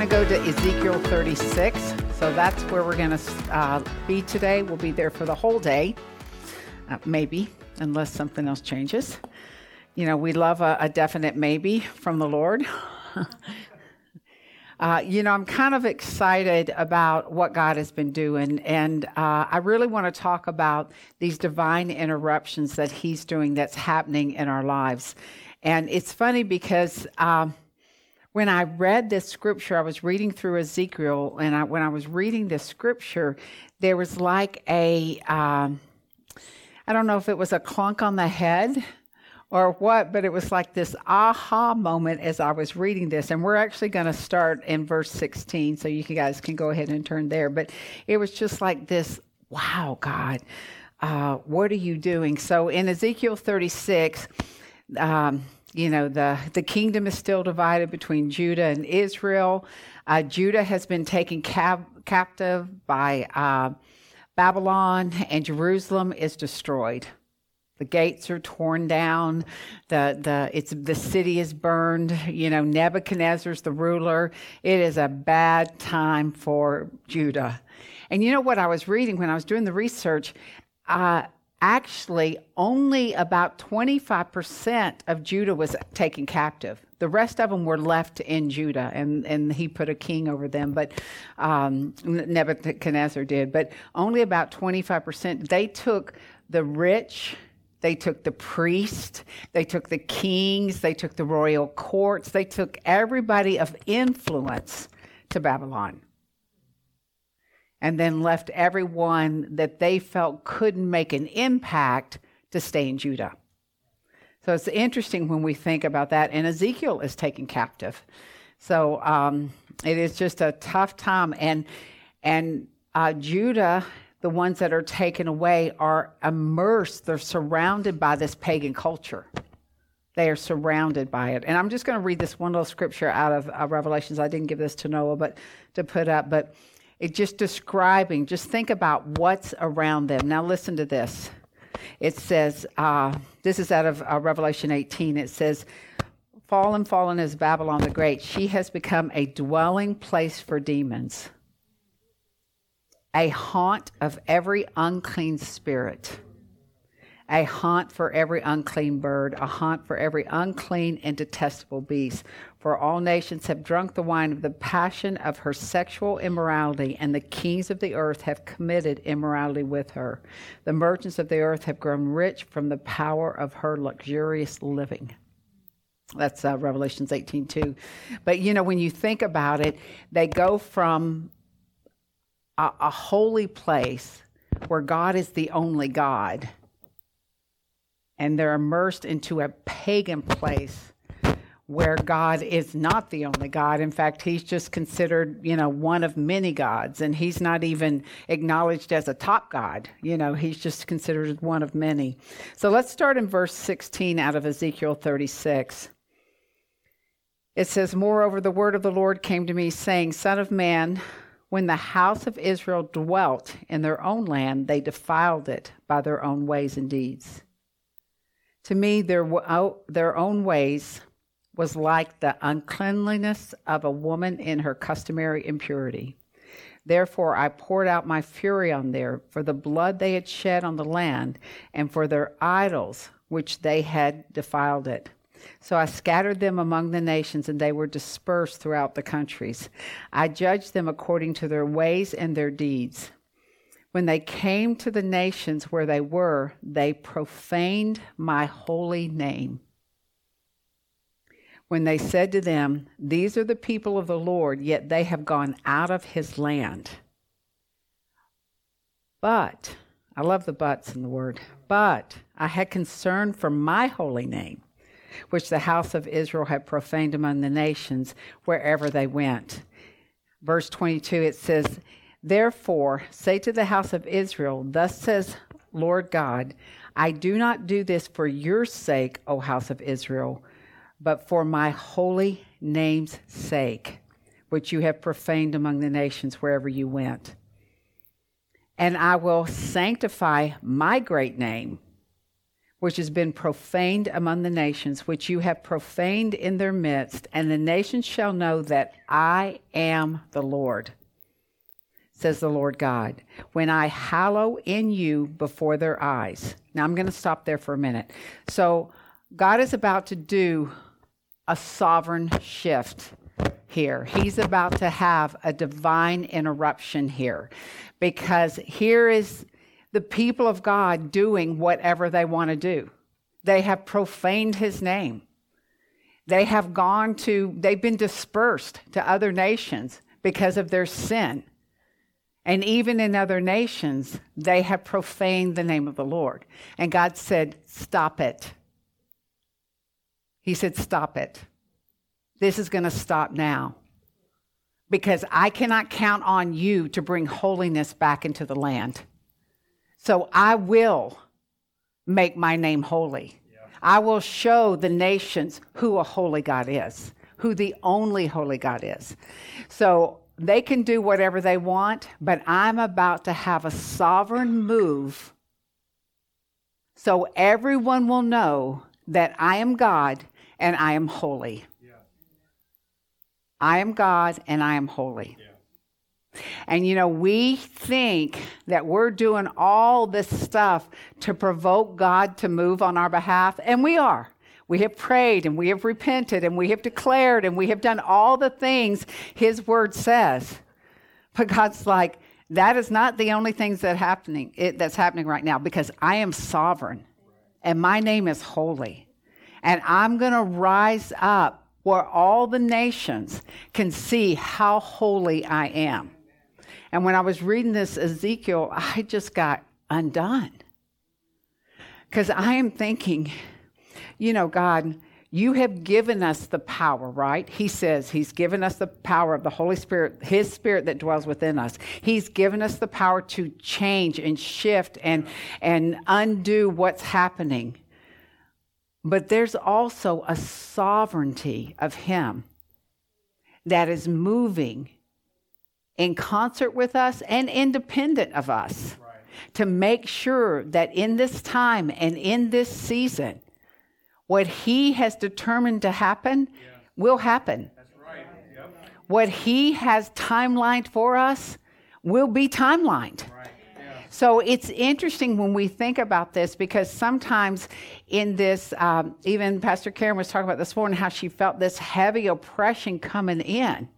Going to go to Ezekiel 36. So that's where we're going to uh, be today. We'll be there for the whole day, uh, maybe, unless something else changes. You know, we love a, a definite maybe from the Lord. Uh, you know, I'm kind of excited about what God has been doing, and uh, I really want to talk about these divine interruptions that He's doing that's happening in our lives. And it's funny because um, when I read this scripture, I was reading through Ezekiel, and I, when I was reading this scripture, there was like a um, I don't know if it was a clunk on the head or what, but it was like this aha moment as I was reading this. And we're actually going to start in verse 16, so you guys can go ahead and turn there. But it was just like this wow, God, uh, what are you doing? So in Ezekiel 36, um, you know, the, the kingdom is still divided between Judah and Israel. Uh, Judah has been taken cap- captive by uh, Babylon, and Jerusalem is destroyed. The gates are torn down. The, the, it's, the city is burned. You know, Nebuchadnezzar's the ruler. It is a bad time for Judah. And you know what I was reading when I was doing the research? Uh, actually, only about 25% of Judah was taken captive. The rest of them were left in Judah, and, and he put a king over them, but um, Nebuchadnezzar did. But only about 25%. They took the rich they took the priest, they took the kings, they took the royal courts, they took everybody of influence to Babylon. And then left everyone that they felt couldn't make an impact to stay in Judah. So it's interesting when we think about that. And Ezekiel is taken captive. So um, it is just a tough time. And, and uh, Judah the ones that are taken away are immersed, they're surrounded by this pagan culture. They are surrounded by it. And I'm just going to read this one little scripture out of uh, Revelations. I didn't give this to Noah, but to put up, but it's just describing, just think about what's around them. Now, listen to this. It says, uh, this is out of uh, Revelation 18. It says, Fallen, fallen is Babylon the Great. She has become a dwelling place for demons a haunt of every unclean spirit, a haunt for every unclean bird, a haunt for every unclean and detestable beast. For all nations have drunk the wine of the passion of her sexual immorality, and the kings of the earth have committed immorality with her. The merchants of the earth have grown rich from the power of her luxurious living. That's uh, Revelations 18 2. But you know, when you think about it, they go from a, a holy place where God is the only God, and they're immersed into a pagan place where God is not the only God. In fact, he's just considered, you know, one of many gods, and he's not even acknowledged as a top God. You know, he's just considered one of many. So let's start in verse 16 out of Ezekiel 36. It says, Moreover, the word of the Lord came to me, saying, Son of man, when the house of Israel dwelt in their own land, they defiled it by their own ways and deeds. To me, their, oh, their own ways was like the uncleanliness of a woman in her customary impurity. Therefore, I poured out my fury on them for the blood they had shed on the land and for their idols, which they had defiled it. So I scattered them among the nations, and they were dispersed throughout the countries. I judged them according to their ways and their deeds. When they came to the nations where they were, they profaned my holy name. When they said to them, These are the people of the Lord, yet they have gone out of his land. But, I love the buts in the word, but I had concern for my holy name which the house of Israel had profaned among the nations wherever they went. Verse 22, it says, Therefore, say to the house of Israel, Thus says Lord God, I do not do this for your sake, O house of Israel, but for my holy name's sake, which you have profaned among the nations wherever you went. And I will sanctify my great name, which has been profaned among the nations, which you have profaned in their midst, and the nations shall know that I am the Lord, says the Lord God, when I hallow in you before their eyes. Now I'm going to stop there for a minute. So God is about to do a sovereign shift here. He's about to have a divine interruption here because here is the people of God doing whatever they want to do. They have profaned his name. They have gone to, they've been dispersed to other nations because of their sin. And even in other nations, they have profaned the name of the Lord. And God said, Stop it. He said, Stop it. This is going to stop now. Because I cannot count on you to bring holiness back into the land. So I will make my name holy. Yeah. I will show the nations who a holy God is, who the only holy God is. So they can do whatever they want, but I'm about to have a sovereign move so everyone will know that I am God and I am holy. Yeah. I am God and I am holy. Yeah. And you know, we think that we're doing all this stuff to provoke God to move on our behalf, and we are. We have prayed and we have repented and we have declared and we have done all the things His Word says. But God's like, that is not the only things that happening it, that's happening right now because I am sovereign and my name is holy. And I'm going to rise up where all the nations can see how holy I am. And when I was reading this Ezekiel, I just got undone. Because I am thinking, you know, God, you have given us the power, right? He says He's given us the power of the Holy Spirit, His Spirit that dwells within us. He's given us the power to change and shift and, and undo what's happening. But there's also a sovereignty of Him that is moving in concert with us and independent of us right. to make sure that in this time and in this season, what He has determined to happen yeah. will happen. Right. Yep. What He has timelined for us will be timelined. Right. So it's interesting when we think about this because sometimes in this, um, even Pastor Karen was talking about this morning how she felt this heavy oppression coming in.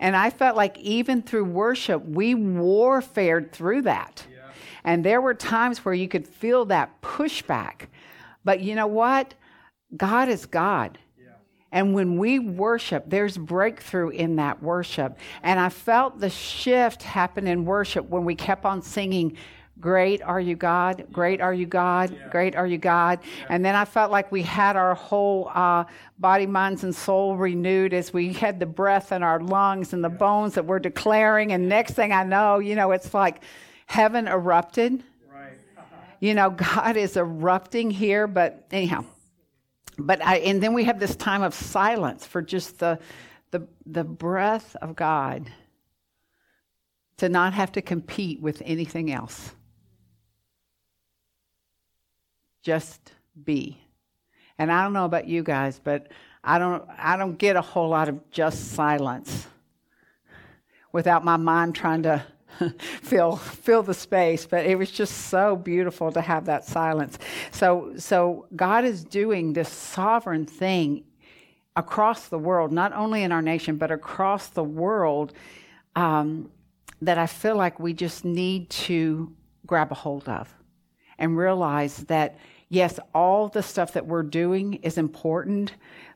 And I felt like even through worship, we warfared through that. Yeah. And there were times where you could feel that pushback. But you know what? God is God. And when we worship, there's breakthrough in that worship. And I felt the shift happen in worship when we kept on singing, Great are you, God. Great are you, God. Great are you, God. And then I felt like we had our whole uh, body, minds, and soul renewed as we had the breath in our lungs and the bones that we're declaring. And next thing I know, you know, it's like heaven erupted. Right. you know, God is erupting here. But anyhow, but I, and then we have this time of silence for just the, the, the breath of God to not have to compete with anything else. Just be. And I don't know about you guys, but I don't, I don't get a whole lot of just silence without my mind trying to fill fill the space but it was just so beautiful to have that silence. So so god is doing this sovereign thing across the world not only in our nation but across the world um, that i feel like we just need to grab a hold of and realize that yes all the stuff that we're doing is important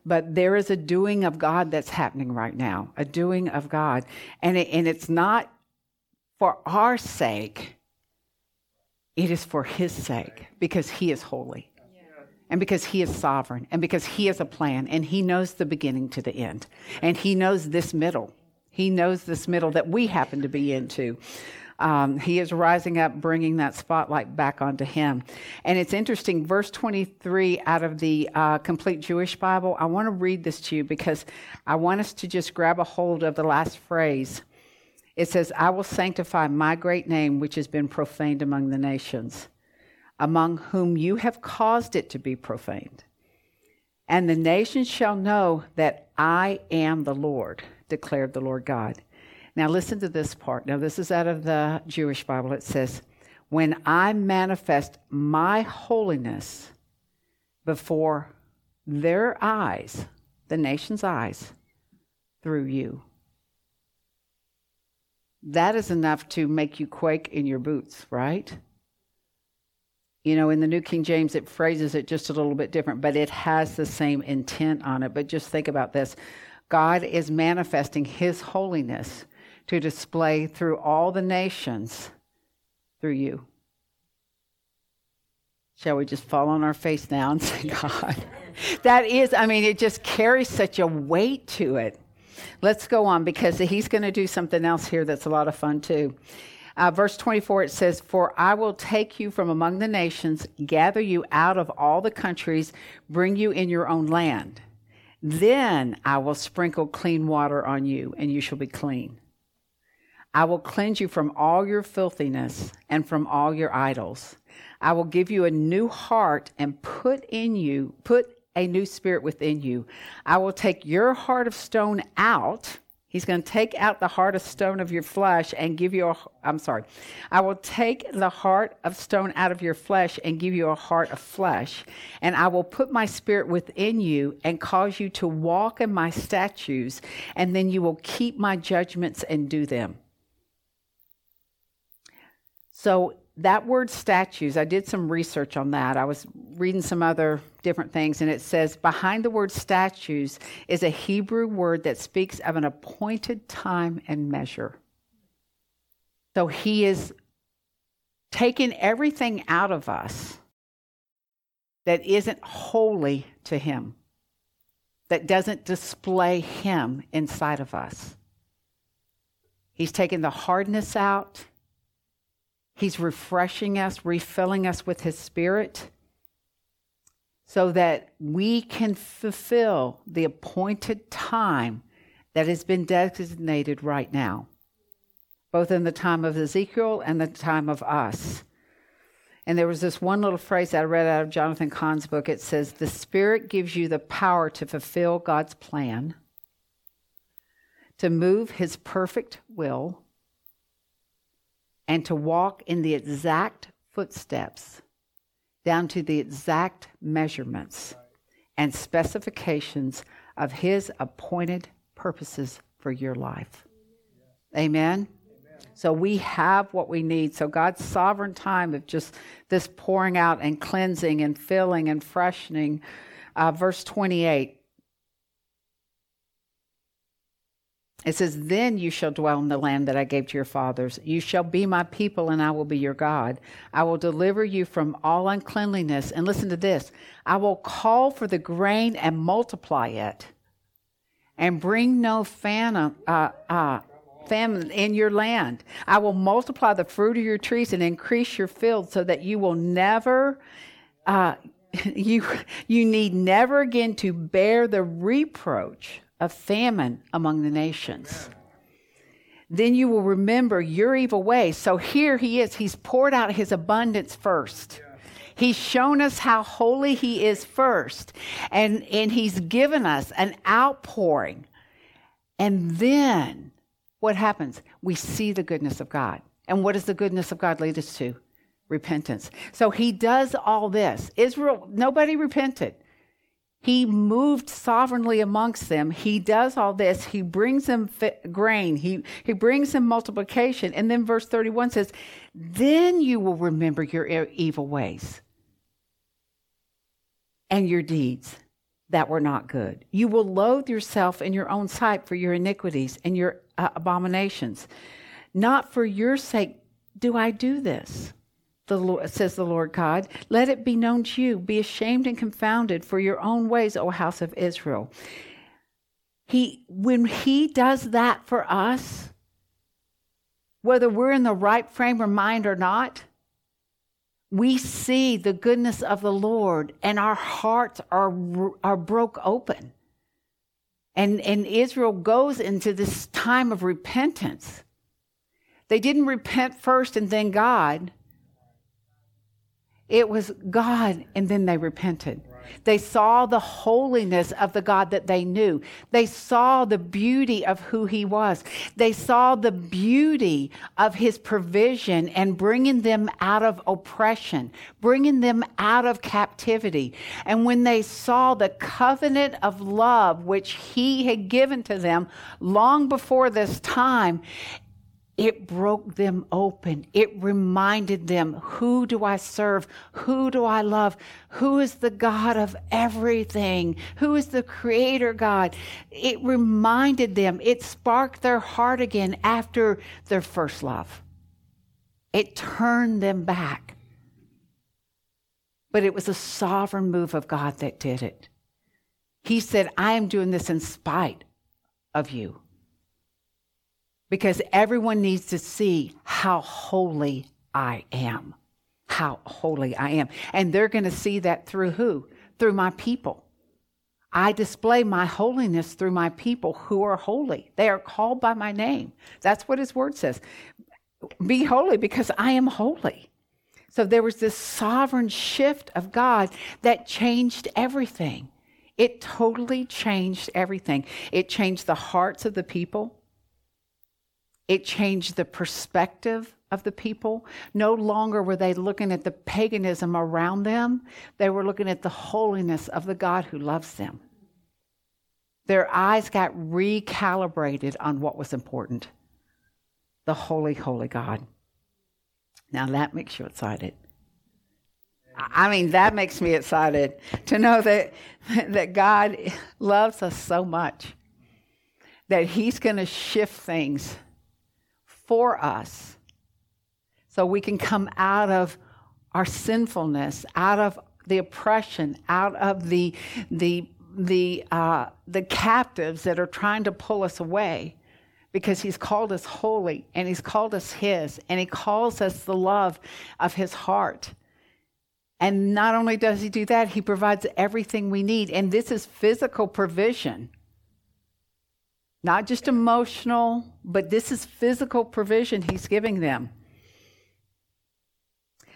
but there is a doing of god that's happening right now a doing of god. And, it, and it's not for our sake, it is for His sake because He is holy. and because He is sovereign, and because He has a plan, and He knows the beginning to the end, and He knows this middle. He knows this middle that we happen to be into. Um, he is rising up, bringing that spotlight back onto him. And it's interesting, verse 23 out of the uh, Complete Jewish Bible. I want to read this to you because I want us to just grab a hold of the last phrase. It says, I will sanctify my great name, which has been profaned among the nations, among whom you have caused it to be profaned. And the nations shall know that I am the Lord, declared the Lord God. Now, listen to this part. Now, this is out of the Jewish Bible. It says, When I manifest my holiness before their eyes, the nation's eyes, through you. That is enough to make you quake in your boots, right? You know, in the New King James, it phrases it just a little bit different, but it has the same intent on it. But just think about this God is manifesting His holiness to display through all the nations through you. Shall we just fall on our face now and say, God? that is, I mean, it just carries such a weight to it. Let's go on because he's going to do something else here that's a lot of fun too. Uh, verse 24, it says, For I will take you from among the nations, gather you out of all the countries, bring you in your own land. Then I will sprinkle clean water on you, and you shall be clean. I will cleanse you from all your filthiness and from all your idols. I will give you a new heart and put in you, put a new spirit within you. I will take your heart of stone out. He's going to take out the heart of stone of your flesh and give you a, I'm sorry. I will take the heart of stone out of your flesh and give you a heart of flesh. And I will put my spirit within you and cause you to walk in my statutes. And then you will keep my judgments and do them. So that word statues, I did some research on that. I was reading some other different things, and it says behind the word statues is a Hebrew word that speaks of an appointed time and measure. So he is taking everything out of us that isn't holy to him, that doesn't display him inside of us. He's taking the hardness out. He's refreshing us, refilling us with His Spirit so that we can fulfill the appointed time that has been designated right now, both in the time of Ezekiel and the time of us. And there was this one little phrase I read out of Jonathan Cahn's book. It says, The Spirit gives you the power to fulfill God's plan, to move His perfect will and to walk in the exact footsteps down to the exact measurements and specifications of His appointed purposes for your life. Amen. So we have what we need. So God's sovereign time of just this pouring out and cleansing and filling and freshening. Uh, verse 28 It says, Then you shall dwell in the land that I gave to your fathers. You shall be my people, and I will be your God. I will deliver you from all uncleanliness. And listen to this I will call for the grain and multiply it, and bring no famine, uh, uh, famine in your land. I will multiply the fruit of your trees and increase your fields so that you will never. Uh, you, you need never again to bear the reproach of famine among the nations. Then you will remember your evil ways. So here he is. He's poured out his abundance first. He's shown us how holy he is first. And, and he's given us an outpouring. And then what happens? We see the goodness of God. And what does the goodness of God lead us to? Repentance. So he does all this. Israel, nobody repented. He moved sovereignly amongst them. He does all this. He brings them grain. He, he brings them multiplication. And then verse 31 says, Then you will remember your evil ways and your deeds that were not good. You will loathe yourself in your own sight for your iniquities and your uh, abominations. Not for your sake do I do this, the Lord, says the Lord God. Let it be known to you. Be ashamed and confounded for your own ways, O house of Israel. He, when he does that for us, whether we're in the right frame of mind or not, we see the goodness of the Lord and our hearts are, are broke open. And, and Israel goes into this time of repentance. They didn't repent first and then God. It was God and then they repented. They saw the holiness of the God that they knew. They saw the beauty of who he was. They saw the beauty of his provision and bringing them out of oppression, bringing them out of captivity. And when they saw the covenant of love which he had given to them long before this time, it broke them open. It reminded them who do I serve? Who do I love? Who is the God of everything? Who is the creator God? It reminded them, it sparked their heart again after their first love. It turned them back. But it was a sovereign move of God that did it. He said, I am doing this in spite of you because everyone needs to see how holy I am. How holy I am. And they're going to see that through who? Through my people. I display my holiness through my people who are holy. They are called by my name. That's what his word says. Be holy because I am holy. So there was this sovereign shift of God that changed everything. It totally changed everything. It changed the hearts of the people. It changed the perspective of the people. No longer were they looking at the paganism around them, they were looking at the holiness of the God who loves them. Their eyes got recalibrated on what was important the holy, holy God. Now that makes you excited. I mean, that makes me excited to know that, that God loves us so much that He's going to shift things for us so we can come out of our sinfulness, out of the oppression, out of the, the, the, uh, the captives that are trying to pull us away because he's called us holy and he's called us his and he calls us the love of his heart. And not only does he do that, he provides everything we need. And this is physical provision. Not just emotional, but this is physical provision he's giving them.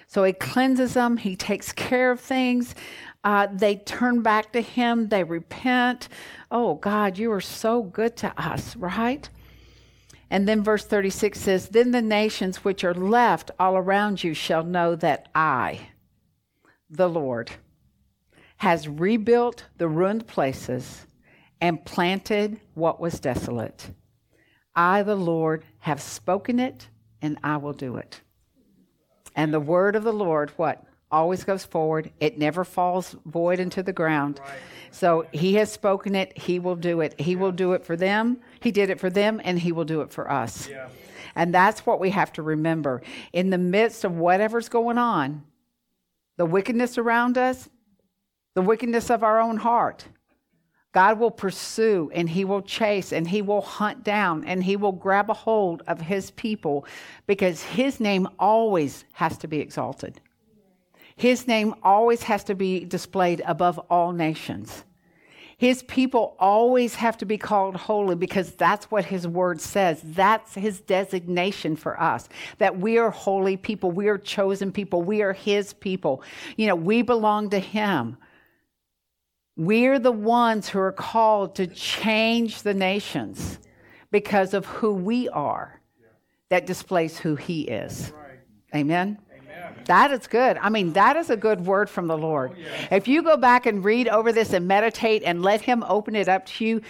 So he cleanses them, he takes care of things. Uh, they turn back to him, they repent. Oh, God, you are so good to us, right? And then verse 36 says, Then the nations which are left all around you shall know that I, the Lord, has rebuilt the ruined places and planted what was desolate. I, the Lord, have spoken it, and I will do it. And the word of the Lord, what? Always goes forward. It never falls void into the ground. Right. So he has spoken it. He will do it. He yeah. will do it for them. He did it for them, and he will do it for us. Yeah. And that's what we have to remember. In the midst of whatever's going on, the wickedness around us, the wickedness of our own heart, God will pursue and he will chase and he will hunt down and he will grab a hold of his people because his name always has to be exalted. His name always has to be displayed above all nations. His people always have to be called holy because that's what his word says. That's his designation for us that we are holy people. We are chosen people. We are his people. You know, we belong to him. We're the ones who are called to change the nations because of who we are that displays who He is. Amen. That is good. I mean, that is a good word from the Lord. Oh, if you go back and read over this and meditate and let Him open it up to you,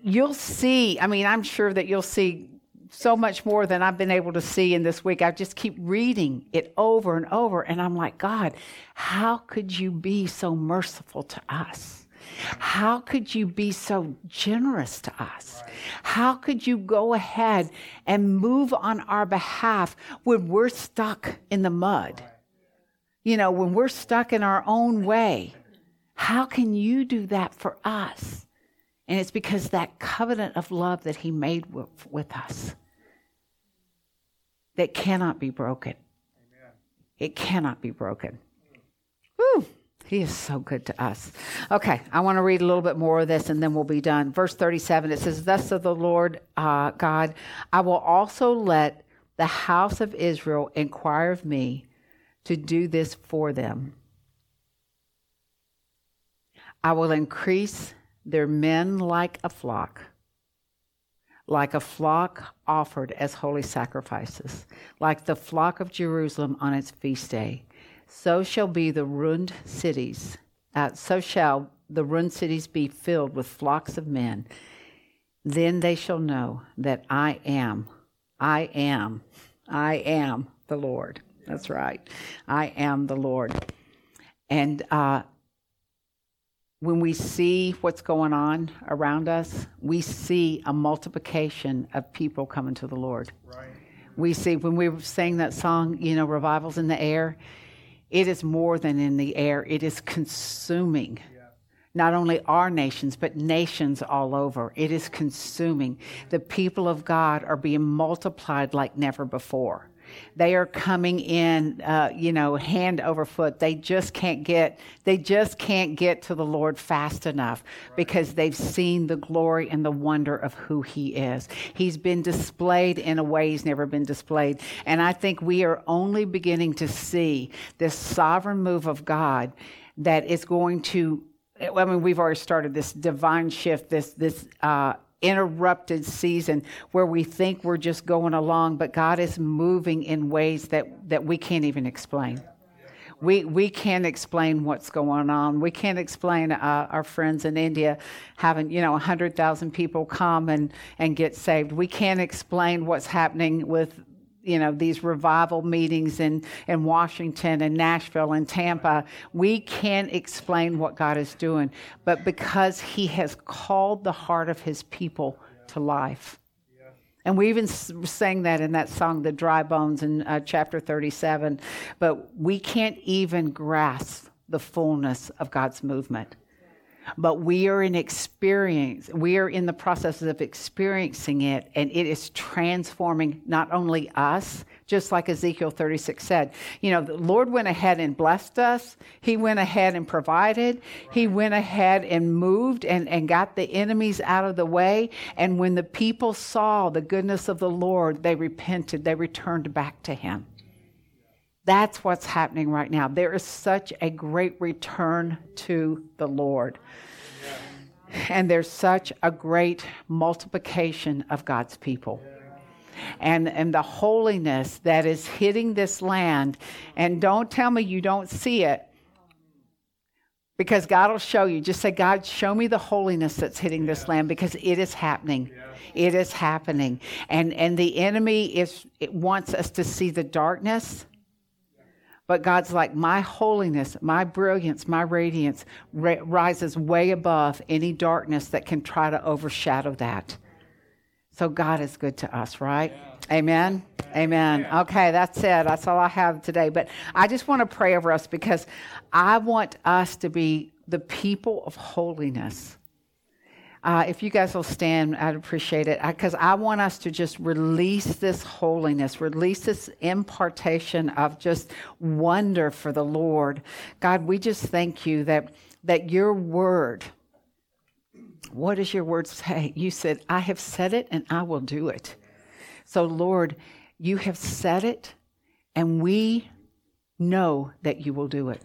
you'll see. I mean, I'm sure that you'll see so much more than I've been able to see in this week. I just keep reading it over and over, and I'm like, God, how could you be so merciful to us? How could you be so generous to us? How could you go ahead and move on our behalf when we're stuck in the mud? You know, when we're stuck in our own way, how can you do that for us? And it's because that covenant of love that He made with, with us that cannot be broken. Amen. It cannot be broken. He is so good to us. Okay, I want to read a little bit more of this and then we'll be done. Verse 37 it says, Thus of the Lord uh, God, I will also let the house of Israel inquire of me to do this for them. I will increase their men like a flock, like a flock offered as holy sacrifices, like the flock of Jerusalem on its feast day. So shall be the ruined cities. Uh, so shall the ruined cities be filled with flocks of men. Then they shall know that I am, I am, I am the Lord. That's right. I am the Lord. And uh, when we see what's going on around us, we see a multiplication of people coming to the Lord. Right. We see when we sang that song, you know, revivals in the air it is more than in the air, it is consuming. Not only our nations, but nations all over. It is consuming. The people of God are being multiplied like never before. They are coming in, uh, you know, hand over foot. They just can't get, they just can't get to the Lord fast enough because they've seen the glory and the wonder of who He is. He's been displayed in a way He's never been displayed, and I think we are only beginning to see this sovereign move of God that is going to. I mean, we've already started this divine shift, this this uh, interrupted season where we think we're just going along, but God is moving in ways that, that we can't even explain. We, we can't explain what's going on. We can't explain uh, our friends in India having, you know, 100,000 people come and, and get saved. We can't explain what's happening with you know these revival meetings in, in washington and nashville and tampa we can't explain what god is doing. But because he has called the heart of his people to life. And we even sang that in that song the dry bones in uh, chapter 37 but we can't even grasp the fullness of god's movement but we are in experience we are in the process of experiencing it and it is transforming not only us just like ezekiel 36 said. You know the lord went ahead and blessed us. He went ahead and provided. He went ahead and moved and, and got the enemies out of the way. And when the people saw the goodness of the lord they repented. They returned back to him that's what's happening right now. There is such a great return to the Lord. And there's such a great multiplication of God's people. And, and the holiness that is hitting this land. And don't tell me you don't see it because God will show you. Just say, God, show me the holiness that's hitting this land because it is happening. It is happening. And, and the enemy is, it wants us to see the darkness but God's like, my holiness, my brilliance, my radiance ra- rises way above any darkness that can try to overshadow that. So God is good to us, right? Yeah. Amen. Yeah. Amen. Yeah. Okay, that's it. That's all I have today. But I just want to pray over us because I want us to be the people of holiness. Uh, if you guys will stand, I'd appreciate it because I want us to just release this holiness, release this impartation of just wonder for the Lord. God, we just thank you that that your word. What does your word say? You said, "I have said it, and I will do it." So, Lord, you have said it, and we know that you will do it.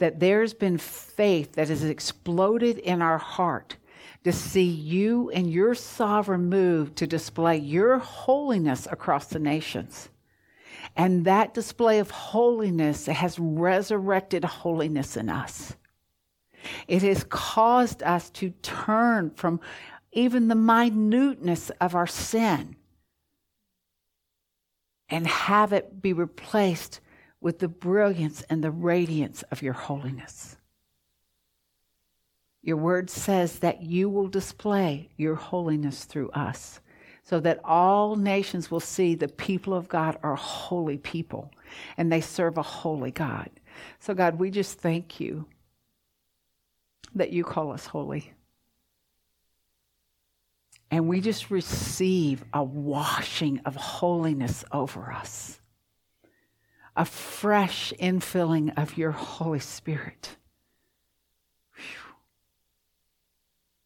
That there's been faith that has exploded in our heart to see you and your sovereign move to display your holiness across the nations. And that display of holiness has resurrected holiness in us. It has caused us to turn from even the minuteness of our sin and have it be replaced with the brilliance and the radiance of your holiness. Your word says that you will display your holiness through us so that all nations will see the people of God are holy people and they serve a holy God. So, God, we just thank you that you call us holy. And we just receive a washing of holiness over us, a fresh infilling of your Holy Spirit,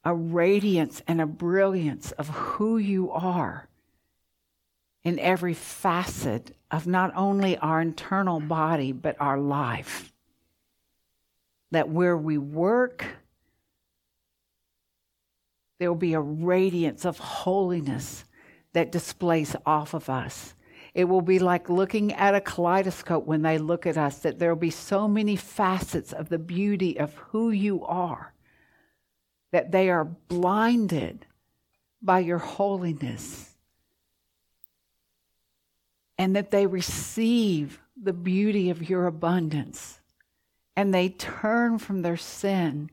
a radiance and a brilliance of who you are in every facet of not only our internal body, but our life. That where we work, there will be a radiance of holiness that displays off of us. It will be like looking at a kaleidoscope when they look at us, that there will be so many facets of the beauty of who you are that they are blinded by your holiness and that they receive the beauty of your abundance and they turn from their sin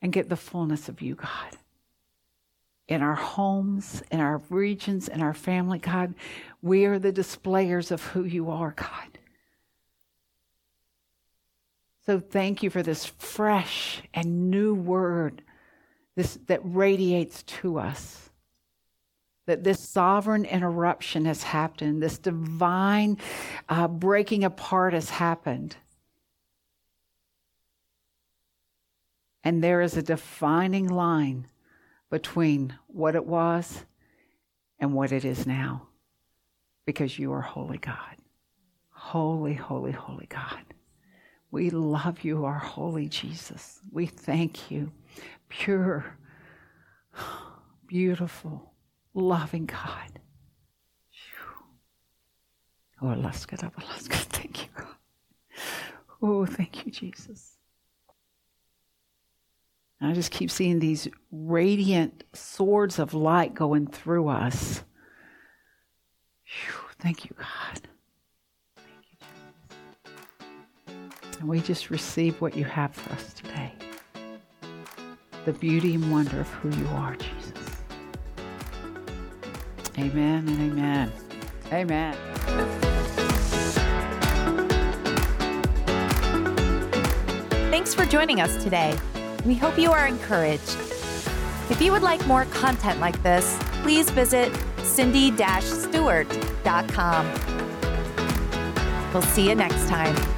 and get the fullness of you, God. In our homes, in our regions, in our family, God, we are the displayers of who you are, God. So thank you for this fresh and new word this, that radiates to us. That this sovereign interruption has happened, this divine uh, breaking apart has happened. And there is a defining line between what it was and what it is now. Because you are holy God. Holy, holy, holy God. We love you, our holy Jesus. We thank you. Pure, beautiful, loving God. Oh, thank you, God. Oh, thank you, Jesus. I just keep seeing these radiant swords of light going through us. Whew, thank you, God. And we just receive what you have for us today the beauty and wonder of who you are, Jesus. Amen and amen. Amen. Thanks for joining us today. We hope you are encouraged. If you would like more content like this, please visit cindy-stewart.com. We'll see you next time.